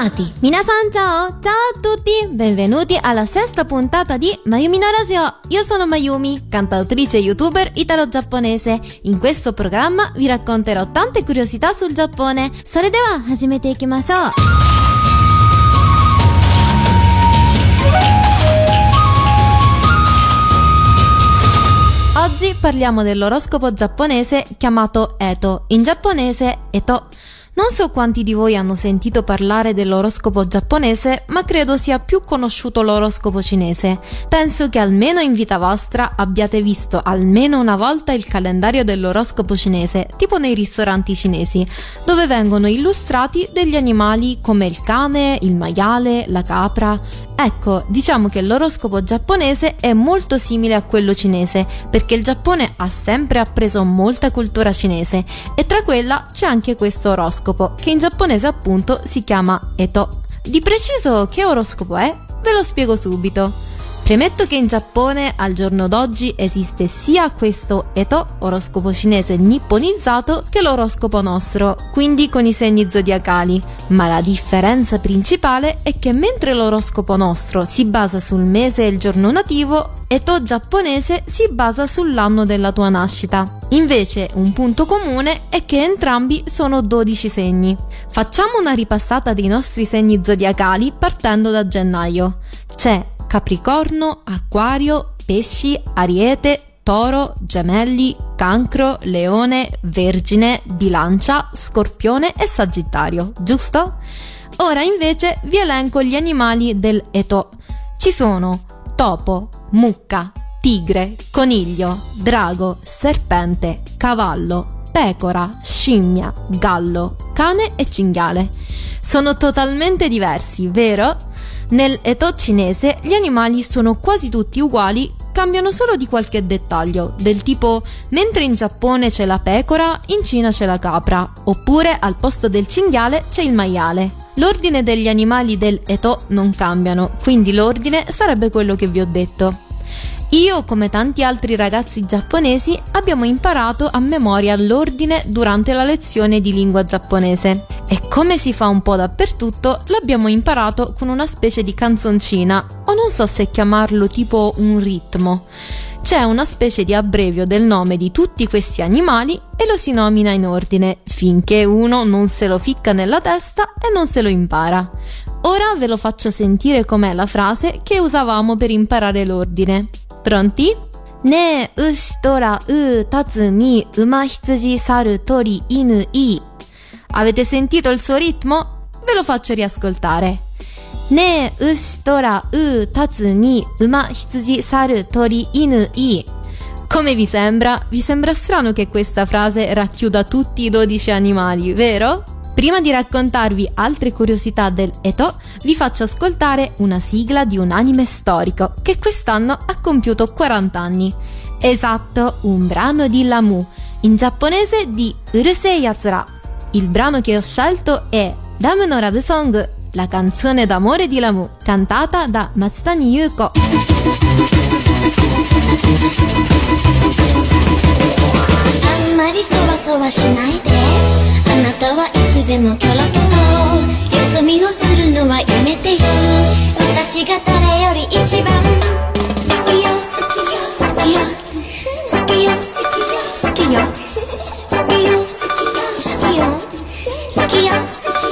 Amati. Minasan ciao, ciao a tutti, benvenuti alla sesta puntata di Mayumi no Radio. Io sono Mayumi, cantautrice e youtuber italo-giapponese. In questo programma vi racconterò tante curiosità sul Giappone. Sore hajimete ikimashou. Oggi parliamo dell'oroscopo giapponese chiamato Eto, in giapponese Eto. Non so quanti di voi hanno sentito parlare dell'oroscopo giapponese, ma credo sia più conosciuto l'oroscopo cinese. Penso che almeno in vita vostra abbiate visto almeno una volta il calendario dell'oroscopo cinese, tipo nei ristoranti cinesi, dove vengono illustrati degli animali come il cane, il maiale, la capra. Ecco, diciamo che l'oroscopo giapponese è molto simile a quello cinese, perché il Giappone ha sempre appreso molta cultura cinese e tra quella c'è anche questo oroscopo, che in giapponese appunto si chiama Eto. Di preciso che oroscopo è? Ve lo spiego subito. Premetto che in Giappone al giorno d'oggi esiste sia questo Eto, oroscopo cinese nipponizzato, che l'oroscopo nostro, quindi con i segni zodiacali, ma la differenza principale è che mentre l'oroscopo nostro si basa sul mese e il giorno nativo, Eto giapponese si basa sull'anno della tua nascita. Invece un punto comune è che entrambi sono 12 segni. Facciamo una ripassata dei nostri segni zodiacali partendo da gennaio. C'è Capricorno, Acquario, Pesci, Ariete, Toro, Gemelli, Cancro, Leone, Vergine, Bilancia, Scorpione e Sagittario, giusto? Ora invece vi elenco gli animali del Eto. Ci sono topo, mucca, tigre, coniglio, drago, serpente, cavallo, pecora, scimmia, gallo, cane e cinghiale. Sono totalmente diversi, vero? Nel Eto cinese gli animali sono quasi tutti uguali, cambiano solo di qualche dettaglio, del tipo mentre in Giappone c'è la pecora, in Cina c'è la capra, oppure al posto del cinghiale c'è il maiale. L'ordine degli animali del Eto non cambiano, quindi l'ordine sarebbe quello che vi ho detto. Io, come tanti altri ragazzi giapponesi, abbiamo imparato a memoria l'ordine durante la lezione di lingua giapponese e come si fa un po' dappertutto, l'abbiamo imparato con una specie di canzoncina, o non so se chiamarlo tipo un ritmo. C'è una specie di abbrevio del nome di tutti questi animali e lo si nomina in ordine, finché uno non se lo ficca nella testa e non se lo impara. Ora ve lo faccio sentire com'è la frase che usavamo per imparare l'ordine. Pronti? Ne, ushi, tora, u, tatsumi, uma, hitsuji, saru, tori, inu, i. Avete sentito il suo ritmo? Ve lo faccio riascoltare. Ne, ushi, tora, u, tatsumi, uma, hitsuji, saru, tori, inu, i. Come vi sembra? Vi sembra strano che questa frase racchiuda tutti i 12 animali, vero? Prima di raccontarvi altre curiosità del Eto, vi faccio ascoltare una sigla di un anime storico che quest'anno ha compiuto 40 anni. Esatto, un brano di Lamu, in giapponese di Urusei Yatsura. Il brano che ho scelto è Damu no Love Song, la canzone d'amore di Lamu, cantata da Matsutani Yuko. あなたはいつでもキョロキョロ。よそ見をするのはやめてよ。私が誰より一番。好きよ。好きよ好きよ好きよ。好きよ好きよ。好きよ好きよ。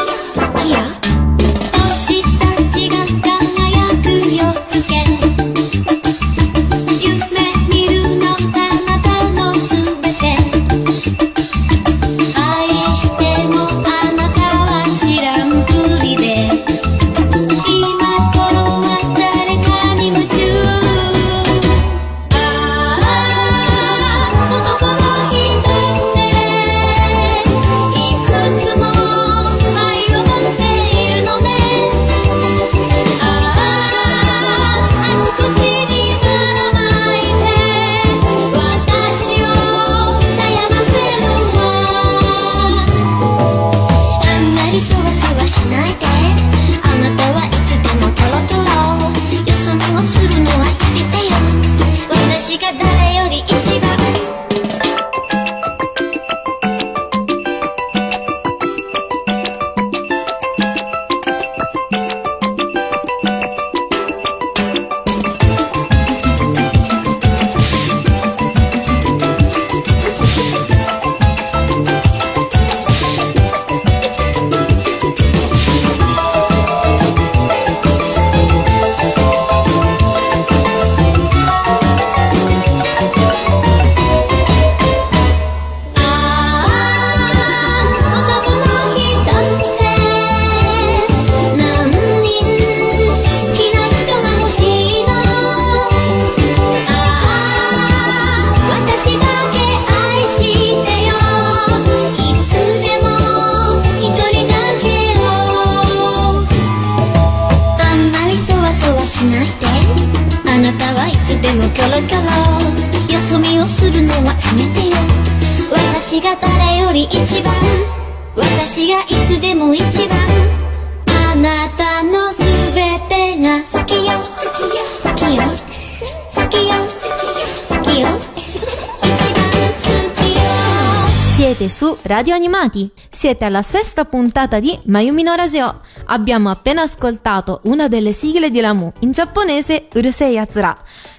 Radio Animati, siete alla sesta puntata di Mayumi no Radio. Abbiamo appena ascoltato una delle sigle di Lamu, in giapponese Urusei Yatsura,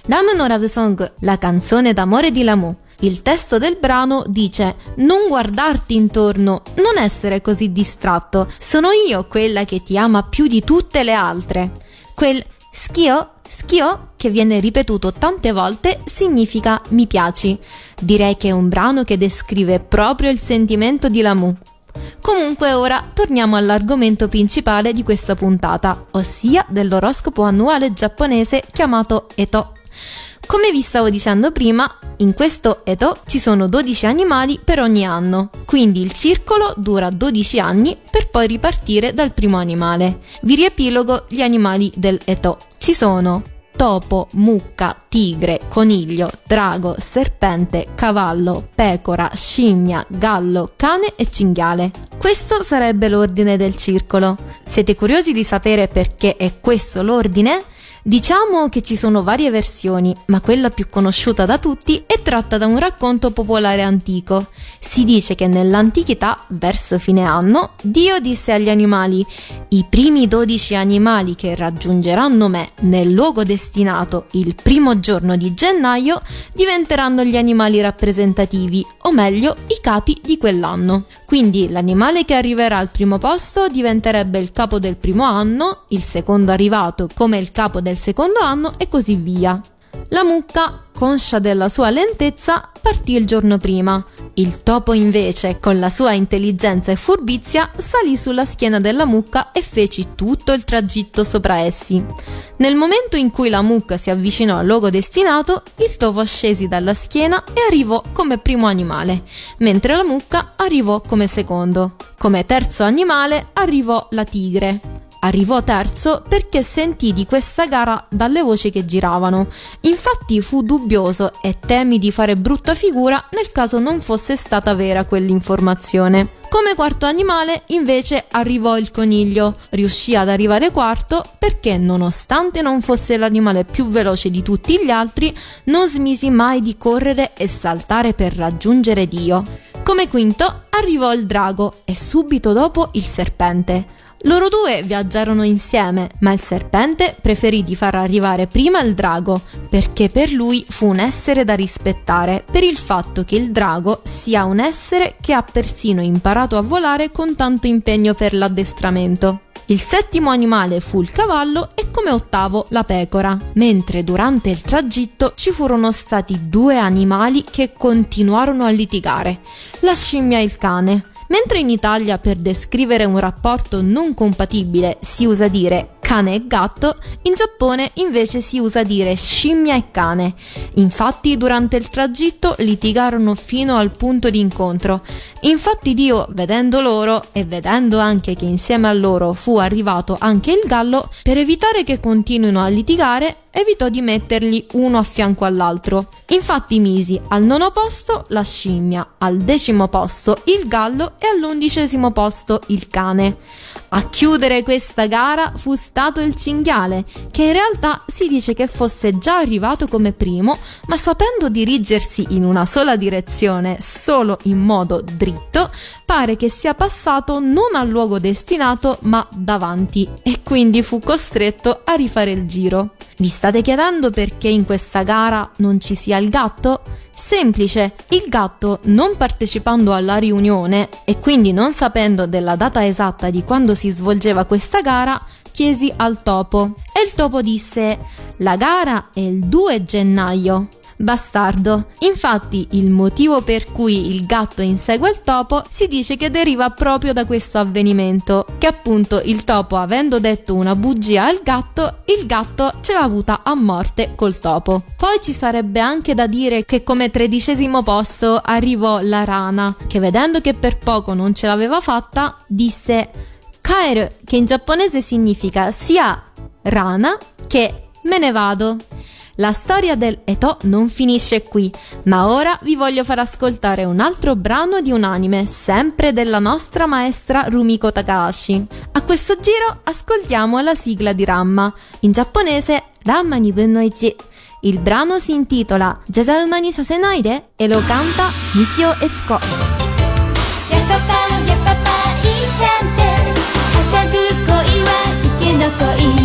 Ram no Love Song, la canzone d'amore di Lamu. Il testo del brano dice Non guardarti intorno, non essere così distratto, sono io quella che ti ama più di tutte le altre. Quel schio Schio, che viene ripetuto tante volte, significa mi piaci. Direi che è un brano che descrive proprio il sentimento di Lamu. Comunque ora torniamo all'argomento principale di questa puntata, ossia dell'oroscopo annuale giapponese chiamato Eto. Come vi stavo dicendo prima, in questo Eto ci sono 12 animali per ogni anno, quindi il circolo dura 12 anni per poi ripartire dal primo animale. Vi riepilogo gli animali del Eto. Ci sono topo, mucca, tigre, coniglio, drago, serpente, cavallo, pecora, scimmia, gallo, cane e cinghiale. Questo sarebbe l'ordine del circolo. Siete curiosi di sapere perché è questo l'ordine? Diciamo che ci sono varie versioni, ma quella più conosciuta da tutti è tratta da un racconto popolare antico. Si dice che nell'antichità, verso fine anno, Dio disse agli animali: I primi dodici animali che raggiungeranno me nel luogo destinato il primo giorno di gennaio diventeranno gli animali rappresentativi, o meglio, i capi di quell'anno. Quindi l'animale che arriverà al primo posto diventerebbe il capo del primo anno, il secondo arrivato come il capo del secondo anno e così via. La mucca, conscia della sua lentezza, partì il giorno prima. Il topo invece, con la sua intelligenza e furbizia, salì sulla schiena della mucca e fece tutto il tragitto sopra essi. Nel momento in cui la mucca si avvicinò al luogo destinato, il topo scesi dalla schiena e arrivò come primo animale, mentre la mucca arrivò come secondo. Come terzo animale arrivò la tigre. Arrivò terzo perché sentì di questa gara dalle voci che giravano. Infatti fu dubbioso e temi di fare brutta figura nel caso non fosse stata vera quell'informazione. Come quarto animale invece arrivò il coniglio. Riuscì ad arrivare quarto perché nonostante non fosse l'animale più veloce di tutti gli altri, non smisi mai di correre e saltare per raggiungere Dio. Come quinto arrivò il drago e subito dopo il serpente. Loro due viaggiarono insieme, ma il serpente preferì di far arrivare prima il drago, perché per lui fu un essere da rispettare, per il fatto che il drago sia un essere che ha persino imparato a volare con tanto impegno per l'addestramento. Il settimo animale fu il cavallo e come ottavo la pecora, mentre durante il tragitto ci furono stati due animali che continuarono a litigare, la scimmia e il cane. Mentre in Italia per descrivere un rapporto non compatibile si usa dire cane e gatto, in Giappone invece si usa dire scimmia e cane. Infatti durante il tragitto litigarono fino al punto di incontro. Infatti Dio, vedendo loro e vedendo anche che insieme a loro fu arrivato anche il gallo, per evitare che continuino a litigare, evitò di metterli uno a fianco all'altro. Infatti misi al nono posto la scimmia, al decimo posto il gallo e all'undicesimo posto il cane. A chiudere questa gara fu stato il cinghiale, che in realtà si dice che fosse già arrivato come primo, ma sapendo dirigersi in una sola direzione solo in modo dritto, pare che sia passato non al luogo destinato ma davanti e quindi fu costretto a rifare il giro. Vi state chiedendo perché in questa gara non ci sia il gatto? Semplice, il gatto non partecipando alla riunione e quindi non sapendo della data esatta di quando si svolgeva questa gara, chiesi al topo e il topo disse la gara è il 2 gennaio. Bastardo. Infatti il motivo per cui il gatto insegue il topo si dice che deriva proprio da questo avvenimento, che appunto il topo avendo detto una bugia al gatto, il gatto ce l'ha avuta a morte col topo. Poi ci sarebbe anche da dire che come tredicesimo posto arrivò la rana, che vedendo che per poco non ce l'aveva fatta, disse Kaeru, che in giapponese significa sia rana che me ne vado. La storia del Eto non finisce qui, ma ora vi voglio far ascoltare un altro brano di un anime, sempre della nostra maestra Rumiko Takahashi. A questo giro ascoltiamo la sigla di Ramma, in giapponese Ramma 2分の 1. Il brano si intitola Jazauma ni sasenaide e lo canta Nishio Etsuko. Yeah, papa, yeah, papa, はしゃぐ恋は池の恋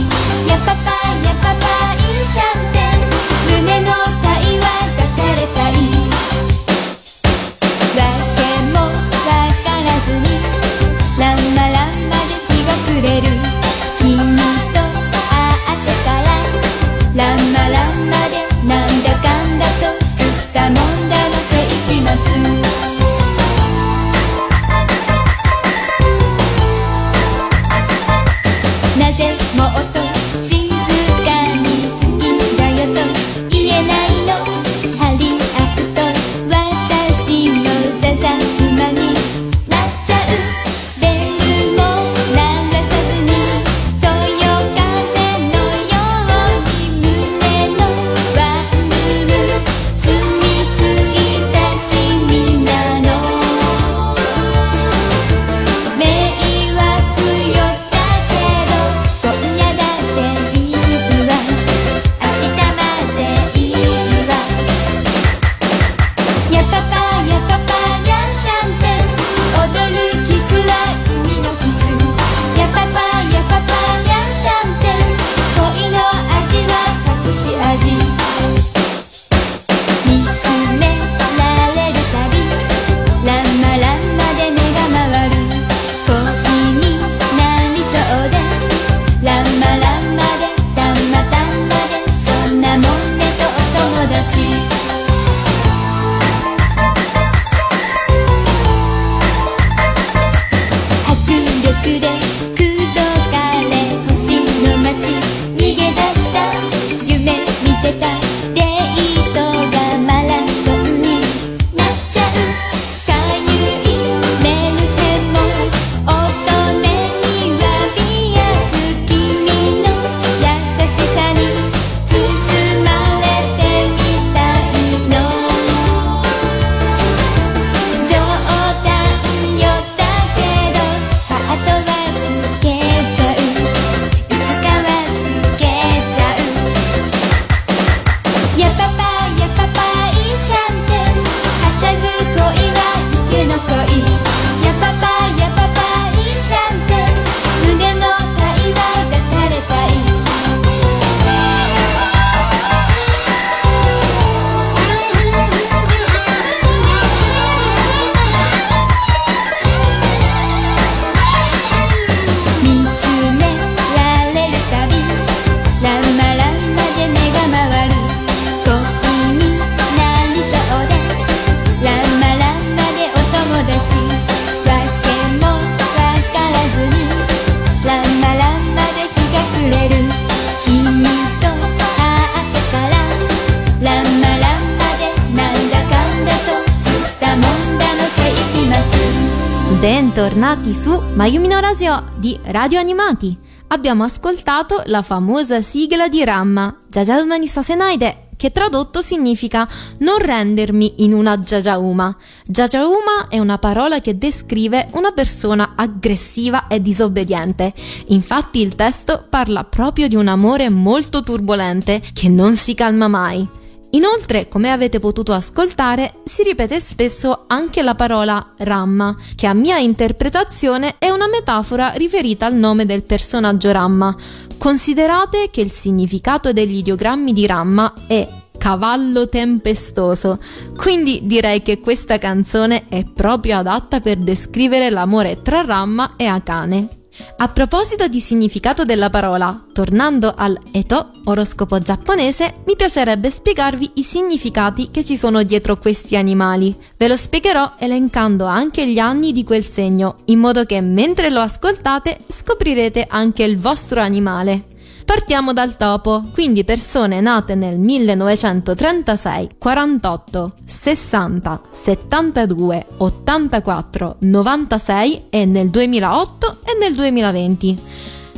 Bentornati su Mayumi no Radio di Radio Animati. Abbiamo ascoltato la famosa sigla di Ramma, Jajauma ni sasenaide, che tradotto significa non rendermi in una jajauma. Jajauma è una parola che descrive una persona aggressiva e disobbediente. Infatti il testo parla proprio di un amore molto turbolente che non si calma mai. Inoltre, come avete potuto ascoltare, si ripete spesso anche la parola Ramma, che a mia interpretazione è una metafora riferita al nome del personaggio Ramma. Considerate che il significato degli ideogrammi di Ramma è cavallo tempestoso, quindi direi che questa canzone è proprio adatta per descrivere l'amore tra Ramma e Akane. A proposito di significato della parola, tornando al Eto, oroscopo giapponese, mi piacerebbe spiegarvi i significati che ci sono dietro questi animali. Ve lo spiegherò elencando anche gli anni di quel segno, in modo che mentre lo ascoltate scoprirete anche il vostro animale. Partiamo dal topo, quindi persone nate nel 1936, 48, 60, 72, 84, 96 e nel 2008 e nel 2020.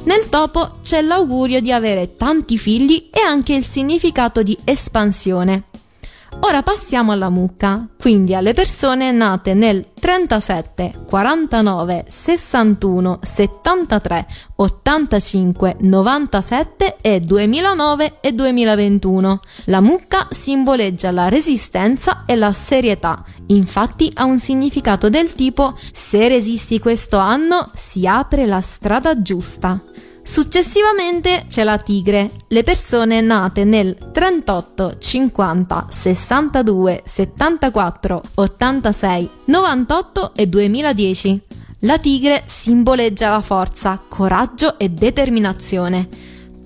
Nel topo c'è l'augurio di avere tanti figli e anche il significato di espansione. Ora passiamo alla mucca, quindi alle persone nate nel 37, 49, 61, 73, 85, 97 e 2009 e 2021. La mucca simboleggia la resistenza e la serietà, infatti ha un significato del tipo se resisti questo anno si apre la strada giusta. Successivamente c'è la tigre, le persone nate nel 38, 50, 62, 74, 86, 98 e 2010. La tigre simboleggia la forza, coraggio e determinazione.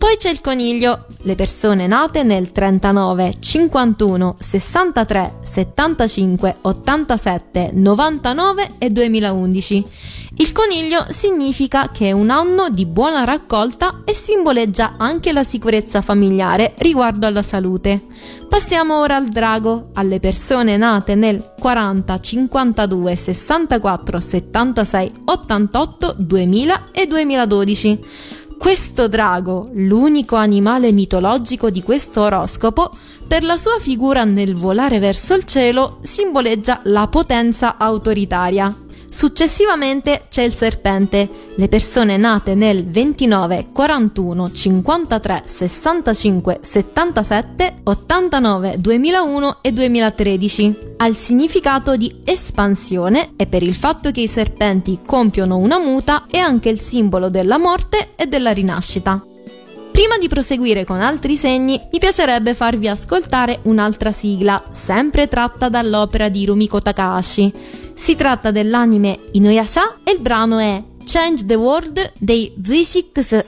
Poi c'è il coniglio, le persone nate nel 39, 51, 63, 75, 87, 99 e 2011. Il coniglio significa che è un anno di buona raccolta e simboleggia anche la sicurezza familiare riguardo alla salute. Passiamo ora al drago, alle persone nate nel 40, 52, 64, 76, 88, 2000 e 2012. Questo drago, l'unico animale mitologico di questo oroscopo, per la sua figura nel volare verso il cielo simboleggia la potenza autoritaria. Successivamente c'è il serpente, le persone nate nel 29, 41, 53, 65, 77, 89, 2001 e 2013. Ha il significato di espansione e per il fatto che i serpenti compiono una muta è anche il simbolo della morte e della rinascita. Prima di proseguire con altri segni, mi piacerebbe farvi ascoltare un'altra sigla, sempre tratta dall'opera di Rumiko Takahashi. Si tratta dell'anime Inuyasha e il brano è Change the World dei V6.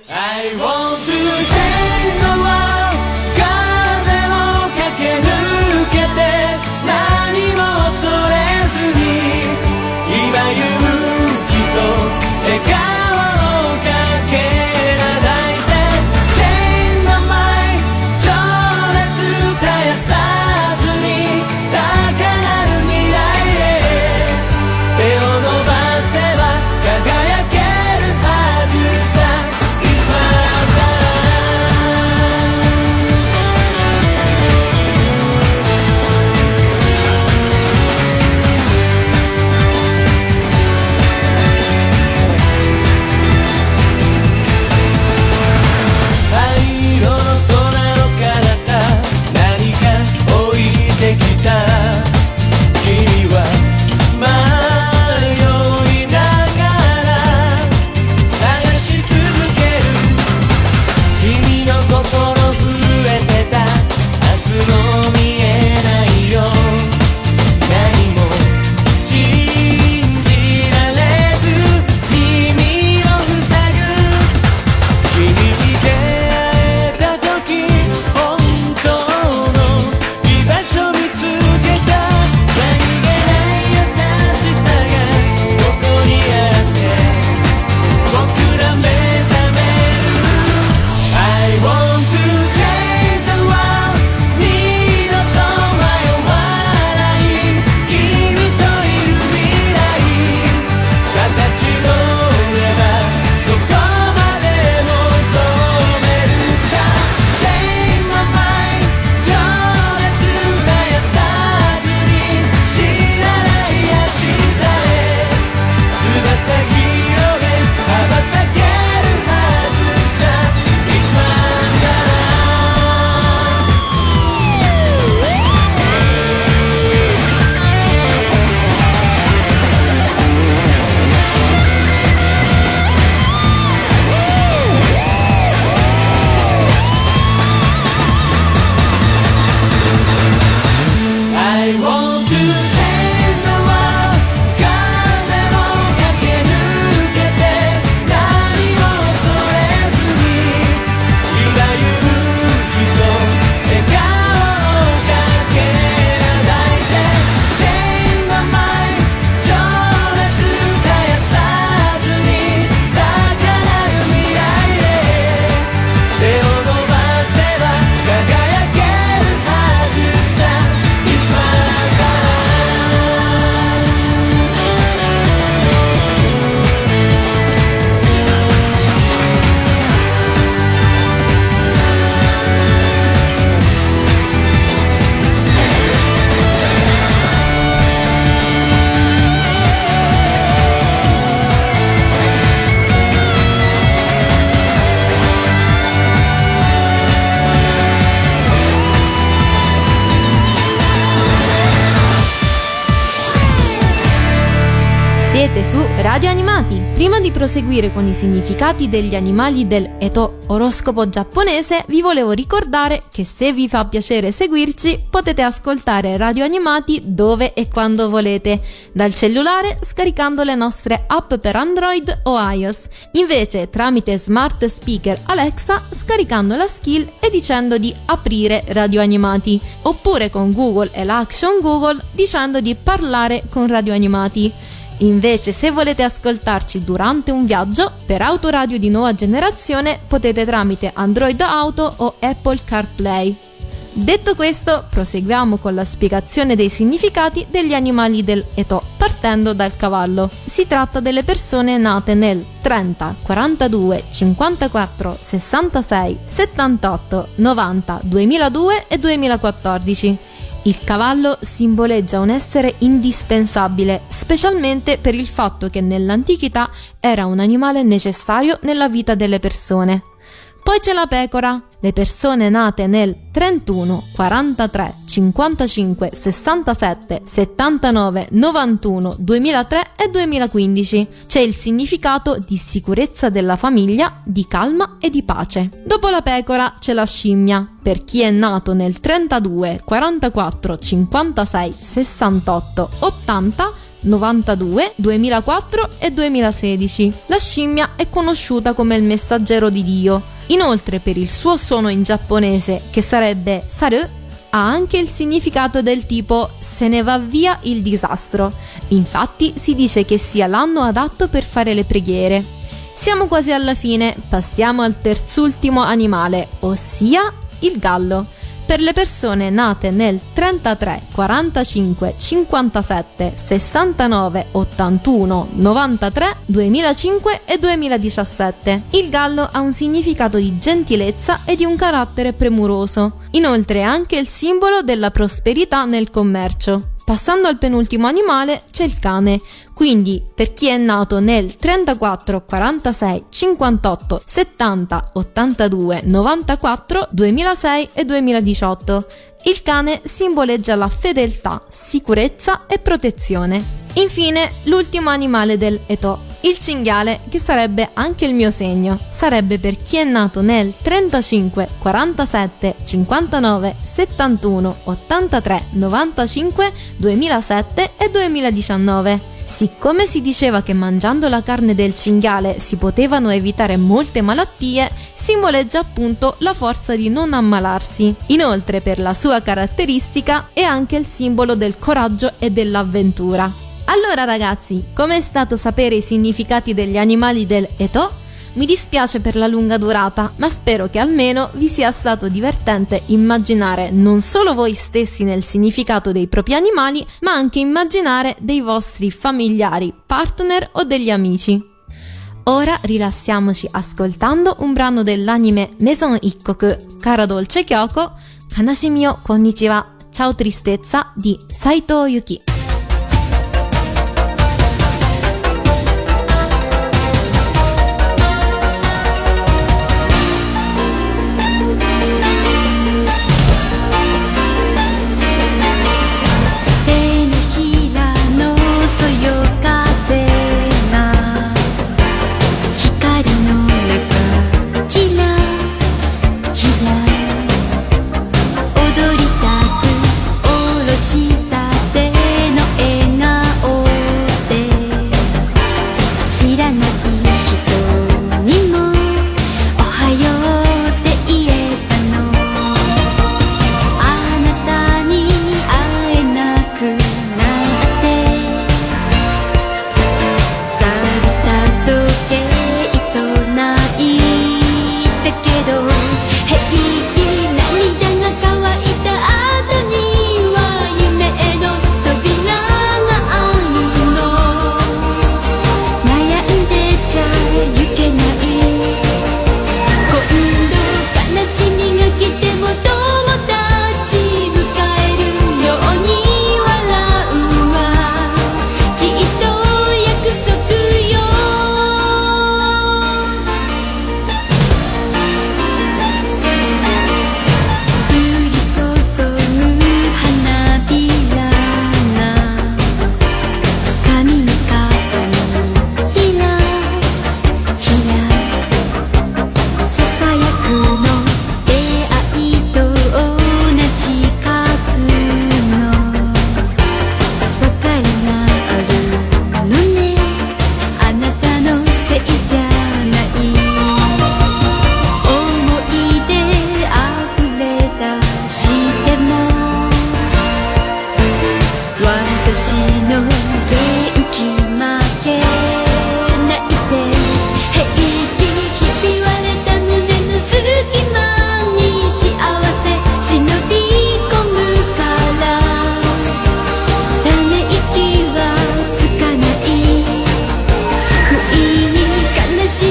Proseguire con i significati degli animali del Eto oroscopo giapponese, vi volevo ricordare che se vi fa piacere seguirci, potete ascoltare Radio Animati dove e quando volete, dal cellulare scaricando le nostre app per Android o iOS, invece tramite smart speaker Alexa scaricando la skill e dicendo di aprire Radio Animati, oppure con Google e l'Action Google dicendo di parlare con Radio Animati. Invece, se volete ascoltarci durante un viaggio, per autoradio di nuova generazione potete tramite Android Auto o Apple CarPlay. Detto questo, proseguiamo con la spiegazione dei significati degli animali del Eto, partendo dal cavallo. Si tratta delle persone nate nel 30, 42, 54, 66, 78, 90, 2002 e 2014. Il cavallo simboleggia un essere indispensabile, specialmente per il fatto che nell'antichità era un animale necessario nella vita delle persone. Poi c'è la pecora, le persone nate nel 31, 43, 55, 67, 79, 91, 2003 e 2015. C'è il significato di sicurezza della famiglia, di calma e di pace. Dopo la pecora c'è la scimmia, per chi è nato nel 32, 44, 56, 68, 80, 92, 2004 e 2016. La scimmia è conosciuta come il messaggero di Dio Inoltre, per il suo suono in giapponese, che sarebbe saru, ha anche il significato del tipo se ne va via il disastro. Infatti si dice che sia l'anno adatto per fare le preghiere. Siamo quasi alla fine, passiamo al terzultimo animale, ossia il gallo per le persone nate nel 33, 45, 57, 69, 81, 93, 2005 e 2017. Il gallo ha un significato di gentilezza e di un carattere premuroso. Inoltre è anche il simbolo della prosperità nel commercio. Passando al penultimo animale c'è il cane, quindi per chi è nato nel 34, 46, 58, 70, 82, 94, 2006 e 2018. Il cane simboleggia la fedeltà, sicurezza e protezione. Infine, l'ultimo animale del Eto, il cinghiale, che sarebbe anche il mio segno. Sarebbe per chi è nato nel 35, 47, 59, 71, 83, 95, 2007 e 2019. Siccome si diceva che mangiando la carne del cinghiale si potevano evitare molte malattie, simboleggia appunto la forza di non ammalarsi. Inoltre, per la sua caratteristica, è anche il simbolo del coraggio e dell'avventura. Allora ragazzi, com'è stato sapere i significati degli animali del Eto? Mi dispiace per la lunga durata, ma spero che almeno vi sia stato divertente immaginare non solo voi stessi nel significato dei propri animali, ma anche immaginare dei vostri familiari, partner o degli amici. Ora rilassiamoci ascoltando un brano dell'anime Maison Ikkoku, Cara Dolce Kyoko, Kanashimi o Konnichiwa, Ciao Tristezza di Saito Yuki.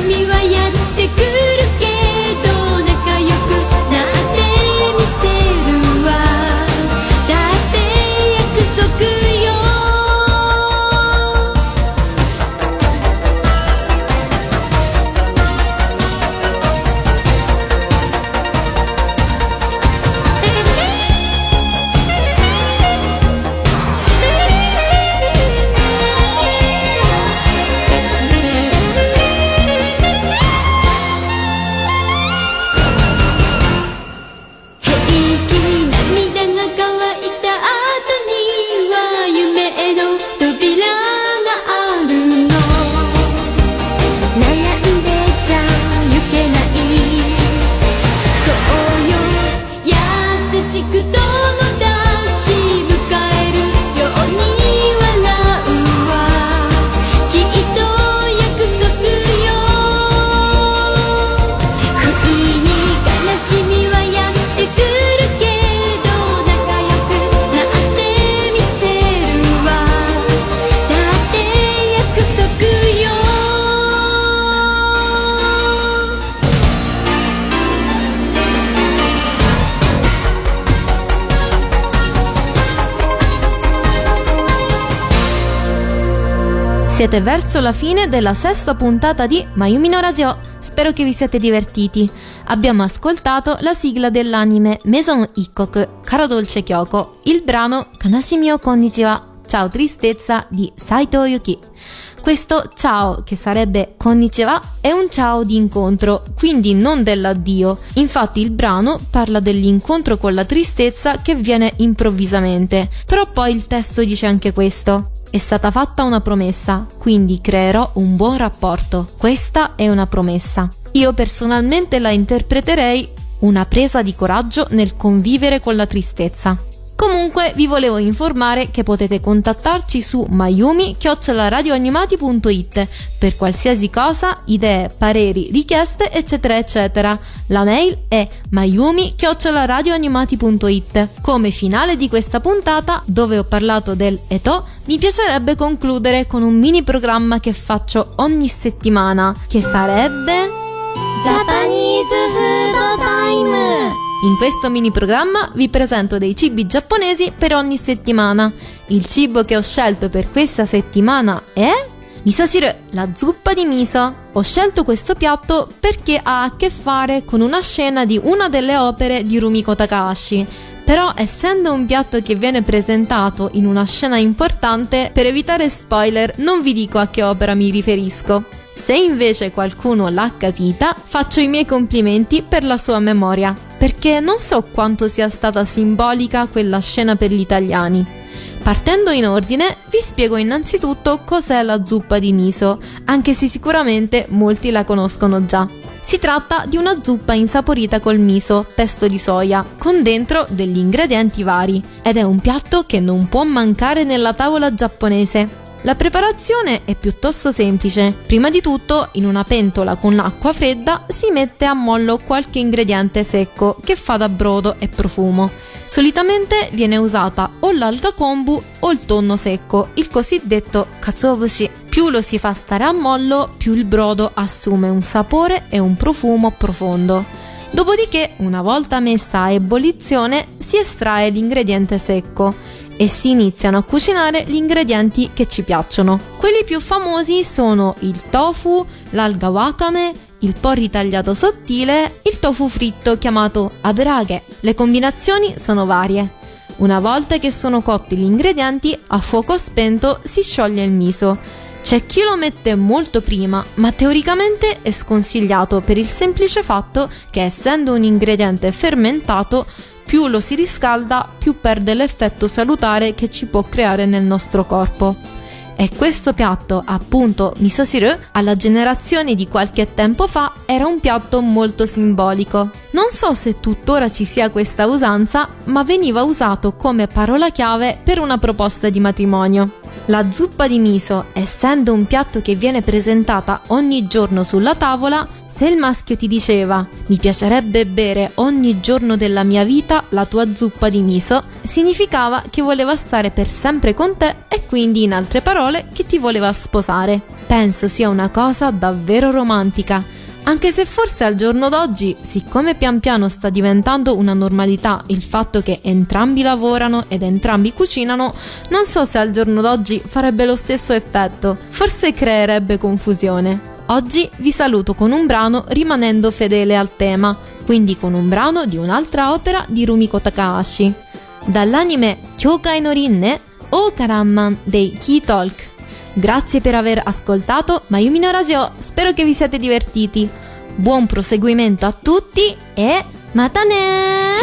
mi Siete verso la fine della sesta puntata di Mayumi no Radio. Spero che vi siate divertiti. Abbiamo ascoltato la sigla dell'anime Maison Ikkok, Caro Dolce Kyoko, il brano Kanashimi o Konnichiwa, Ciao Tristezza di Saito Yuki. Questo ciao, che sarebbe konnichiwa, è un ciao di incontro, quindi non dell'addio. Infatti il brano parla dell'incontro con la tristezza che viene improvvisamente. Però poi il testo dice anche questo. È stata fatta una promessa, quindi creerò un buon rapporto. Questa è una promessa. Io personalmente la interpreterei una presa di coraggio nel convivere con la tristezza. Comunque vi volevo informare che potete contattarci su mayumi-radioanimati.it per qualsiasi cosa, idee, pareri, richieste, eccetera, eccetera. La mail è mayumi-radioanimati.it. Come finale di questa puntata, dove ho parlato del Eto, mi piacerebbe concludere con un mini programma che faccio ogni settimana, che sarebbe... Japanese Food Time! In questo mini programma vi presento dei cibi giapponesi per ogni settimana. Il cibo che ho scelto per questa settimana è Misoshiru, la zuppa di miso. Ho scelto questo piatto perché ha a che fare con una scena di una delle opere di Rumiko Takahashi. Però essendo un piatto che viene presentato in una scena importante, per evitare spoiler non vi dico a che opera mi riferisco. Se invece qualcuno l'ha capita, faccio i miei complimenti per la sua memoria, perché non so quanto sia stata simbolica quella scena per gli italiani. Partendo in ordine, vi spiego innanzitutto cos'è la zuppa di miso, anche se sicuramente molti la conoscono già. Si tratta di una zuppa insaporita col miso, pesto di soia, con dentro degli ingredienti vari, ed è un piatto che non può mancare nella tavola giapponese. La preparazione è piuttosto semplice. Prima di tutto, in una pentola con acqua fredda si mette a mollo qualche ingrediente secco che fa da brodo e profumo. Solitamente viene usata o l'alga kombu o il tonno secco, il cosiddetto katsuobushi. Più lo si fa stare a mollo, più il brodo assume un sapore e un profumo profondo. Dopodiché, una volta messa a ebollizione, si estrae l'ingrediente secco e si iniziano a cucinare gli ingredienti che ci piacciono. Quelli più famosi sono il tofu, l'alga wakame, il porri tagliato sottile, il tofu fritto chiamato abraghe. Le combinazioni sono varie. Una volta che sono cotti gli ingredienti, a fuoco spento si scioglie il miso. C'è chi lo mette molto prima, ma teoricamente è sconsigliato per il semplice fatto che essendo un ingrediente fermentato, più lo si riscalda, più perde l'effetto salutare che ci può creare nel nostro corpo. E questo piatto, appunto misosiru, alla generazione di qualche tempo fa era un piatto molto simbolico. Non so se tuttora ci sia questa usanza, ma veniva usato come parola chiave per una proposta di matrimonio. La zuppa di miso, essendo un piatto che viene presentata ogni giorno sulla tavola, se il maschio ti diceva mi piacerebbe bere ogni giorno della mia vita la tua zuppa di miso, significava che voleva stare per sempre con te e quindi in altre parole che ti voleva sposare. Penso sia una cosa davvero romantica. Anche se forse al giorno d'oggi, siccome pian piano sta diventando una normalità il fatto che entrambi lavorano ed entrambi cucinano, non so se al giorno d'oggi farebbe lo stesso effetto, forse creerebbe confusione. Oggi vi saluto con un brano rimanendo fedele al tema, quindi con un brano di un'altra opera di Rumiko Takahashi. Dall'anime Kyokai no Rinne o Karanman dei Key Talk. Grazie per aver ascoltato Mayumi no Radio, spero che vi siate divertiti. Buon proseguimento a tutti e matane!